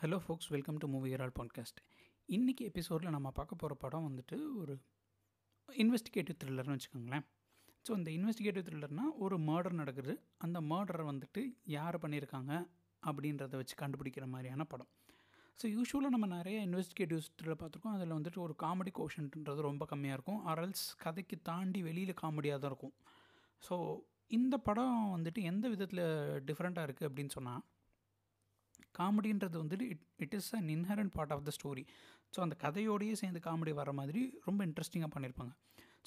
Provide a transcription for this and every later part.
Hello folks welcome to movie all podcast இன்றைக்கி எபிசோடில் நம்ம பார்க்க போகிற படம் வந்துட்டு ஒரு இன்வெஸ்டிகேட்டிவ் த்ரில்லர்னு வச்சுக்கோங்களேன். ஸோ இந்த இன்வெஸ்டிகேட்டிவ் த்ரில்லர்னால் ஒரு மர்டர் நடக்குது. அந்த மர்டரை வந்துட்டு யார் பண்ணியிருக்காங்க அப்படின்றத வச்சு கண்டுபிடிக்கிற மாதிரியான படம். ஸோ யூஸ்வலாக நம்ம நிறைய இன்வெஸ்டிகேட்டிவ் த்ரில்லர் பார்த்துருக்கோம். அதில் வந்துட்டு ஒரு காமெடி கோஷன்ன்றது ரொம்ப கம்மியாக இருக்கும். அரல்ஸ் கதைக்கு தாண்டி வெளியில் காமெடியாக தான் இருக்கும். ஸோ இந்த படம் வந்துட்டு எந்த விதத்தில் டிஃப்ரெண்ட்டாக இருக்குது அப்படின்னு சொன்னால் காமெடின்றது வந்துட்டு it it is an inherent part of the story so அந்த கதையோடையே சேர்ந்து காமெடி வர மாதிரி ரொம்ப இன்ட்ரெஸ்டிங்காக பண்ணியிருப்பாங்க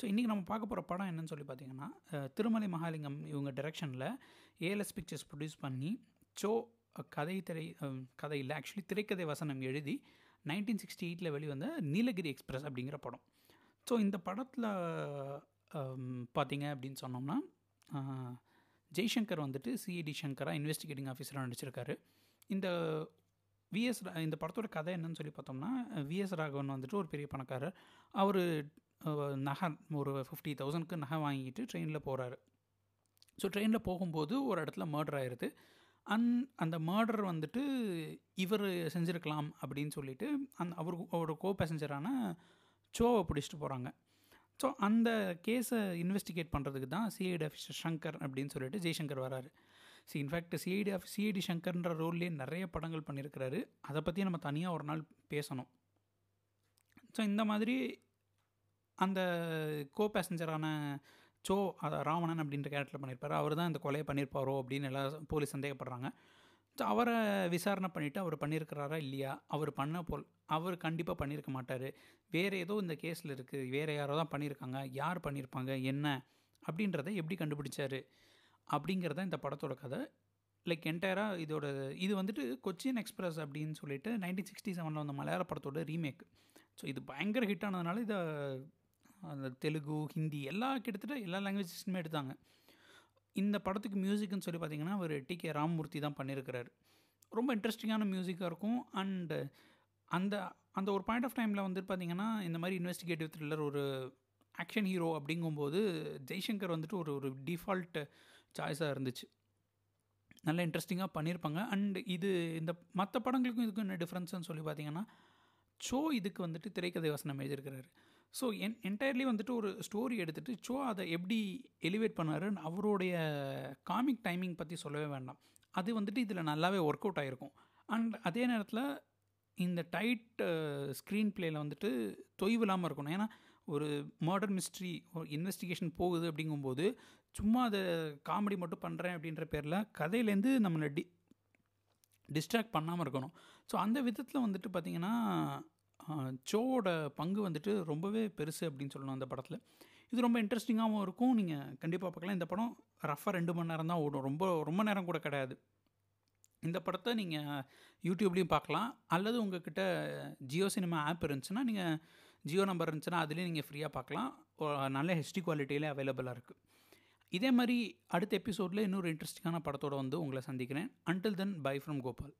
ஸோ இன்றைக்கி நம்ம பார்க்க போகிற படம் என்னன்னு சொல்லி பார்த்தீங்கன்னா திருமலை மகாலிங்கம் இவங்க டைரெக்ஷனில் ஏஎல்எஸ் பிக்சர்ஸ் ப்ரொடியூஸ் பண்ணி சோ கதை திரை கதையில் கதை இல்லை ஆக்சுவலி திரைக்கதை வசனம் எழுதி நைன்டீன் சிக்ஸ்டி எயிட்டில் வெளிவந்த நீலகிரி எக்ஸ்பிரஸ் அப்படிங்கிற படம். ஸோ இந்த படத்தில் பார்த்தீங்க அப்படின்னு சொன்னோம்னா ஜெய்சங்கர் வந்துட்டு சிஐடி சங்கராக இன்வெஸ்டிகேட்டிங் ஆஃபீஸராக நடிச்சிருக்காரு. இந்த விஎஸ் இந்த படத்தோட கதை என்னன்னு சொல்லி பார்த்தோம்னா விஎஸ் ராகவன் வந்துட்டு ஒரு பெரிய பணக்காரர். அவர் நகை ஒரு ஃபிஃப்டி தௌசண்ட்க்கு நகை வாங்கிட்டு ட்ரெயினில் போகிறாரு ஸோ ட்ரெயினில் போகும்போது ஒரு இடத்துல மர்டர் ஆயிடுது அந் அந்த மர்டர் வந்துட்டு இவர் செஞ்சுருக்கலாம் அப்படின்னு சொல்லிட்டு அந் அவர் அவரோட கோ பேசஞ்சரான சோவை பிடிச்சிட்டு போகிறாங்க ஸோ அந்த கேஸை இன்வெஸ்டிகேட் பண்ணுறதுக்கு தான் சிஐடி ஆஃபீஸர் சங்கர் அப்படின்னு சொல்லிட்டு ஜெய்சங்கர் வராரு. C in fact CID of CID சங்கர்ன்ற ரோல்லேயே நிறைய படங்கள் பண்ணியிருக்கிறாரு. அதை பற்றி நம்ம தனியாக ஒரு நாள் பேசணும். ஸோ இந்த மாதிரி அந்த கோ பேசஞ்சரான சோ ராவணன் அப்படின்ற கேரக்டர் பண்ணியிருப்பாரு. அவர் தான் இந்த கொலையை பண்ணியிருப்பாரோ அப்படின்னு எல்லாம் போலீஸ் சந்தேகப்படுறாங்க. ஸோ அவரை விசாரணை பண்ணிவிட்டு அவர் பண்ணியிருக்கிறாரா இல்லையா? அவர் பண்ண போல் அவர் கண்டிப்பாக பண்ணியிருக்க மாட்டார். வேறு ஏதோ இந்த கேஸில் இருக்குது வேறு யாரோ தான் பண்ணியிருக்காங்க. யார் பண்ணியிருப்பாங்க? என்ன? அப்படின்றத எப்படி கண்டுபிடிச்சாரு? அப்படிங்கிறத இந்த படத்தோட கதை. லைக் என்டையராக இதோட இது வந்துட்டு கொச்சின் எக்ஸ்பிரஸ் அப்படின்னு சொல்லிட்டு நைன்டீன் சிக்ஸ்டி செவனில் வந்த மலையாள படத்தோட ரீமேக் ஸோ இது பயங்கர ஹிட் ஆனதுனால இதை அந்த தெலுங்கு ஹிந்தி எல்லா கிட்டத்தட்ட எல்லா லாங்குவேஜஸ்மே எடுத்தாங்க. இந்த படத்துக்கு மியூசிக்னு சொல்லி பார்த்தீங்கன்னா அவர் டி கே ராமமூர்த்தி தான் பண்ணியிருக்கிறாரு ரொம்ப இன்ட்ரெஸ்டிங்கான மியூசிக்காக இருக்கும். அண்டு அந்த அந்த ஒரு பாயிண்ட் ஆஃப் டைமில் வந்துட்டு பார்த்தீங்கன்னா இந்த மாதிரி இன்வெஸ்டிகேட்டிவ் த்ரில்லர் ஒரு ஆக்ஷன் ஹீரோ அப்படிங்கும்போது ஜெய்சங்கர் வந்துட்டு ஒரு ஒரு டிஃபால்ட் சாய்ஸாக இருந்துச்சு. நல்ல இன்ட்ரெஸ்டிங்காக பண்ணியிருப்பாங்க அண்ட் இது இந்த மற்ற படங்களுக்கும் இதுக்கும் என்ன டிஃப்ரென்ஸ்னு சொல்லி பார்த்தீங்கன்னா சோ இதுக்கு வந்துட்டு திரைக்கதை வசனம் எழுதியிருக்கிறாரு. ஸோ என் என்டையர்லி வந்துட்டு ஒரு ஸ்டோரி எடுத்துகிட்டு சோ அதை எப்படி எலிவேட் பண்ணாருன்னு அவருடைய காமிக் டைமிங் பற்றி சொல்லவே வேண்டாம். அது வந்துட்டு இதில் நல்லாவே ஒர்க் அவுட் ஆகிருக்கும் அண்ட் அதே நேரத்தில் இந்த டைட் ஸ்க்ரீன் பிளேயில் வந்துட்டு தொய்வு இல்லாமல் இருக்கணும். ஏன்னா ஒரு மர்டர் மிஸ்ட்ரி ஒரு இன்வெஸ்டிகேஷன் போகுது அப்படிங்கும்போது சும்மா அதை காமெடி மட்டும் பண்ணுறேன் அப்படின்ற பேரில் கதையிலேருந்து நம்மளை டி டிஸ்ட்ராக்ட் பண்ணாமல் இருக்கணும். ஸோ அந்த விதத்தில் வந்துட்டு பார்த்திங்கன்னா சோவோட பங்கு வந்துட்டு ரொம்பவே பெருசு அப்படின்னு சொல்லணும் அந்த படத்தில். இது ரொம்ப இன்ட்ரெஸ்டிங்காகவும் இருக்கும். நீங்கள் கண்டிப்பாக பார்க்கலாம் இந்த படம் ரஃபாக ரெண்டு மணி நேரம் தான் ஓடும். ரொம்ப ரொம்ப நேரம் கூட கிடையாது. இந்த படத்தை நீங்கள் யூடியூப்லேயும் பார்க்கலாம் அல்லது உங்ககிட்ட ஜியோ சினிமா ஆப் இருந்துச்சுன்னா நீங்கள் ஜியோ நம்பர் இருந்துச்சுன்னா அதுலேயும் நீங்கள் ஃப்ரீயாக பார்க்கலாம். நல்ல ஹெச்டி குவாலிட்டியிலே அவைலபிளாக இருக்குது இதே மாதிரி அடுத்த எபிசோடில் இன்னொரு இன்ட்ரெஸ்டிங்கான படத்தோடு வந்து உங்களை சந்திக்கிறேன். Until then bye from Gopal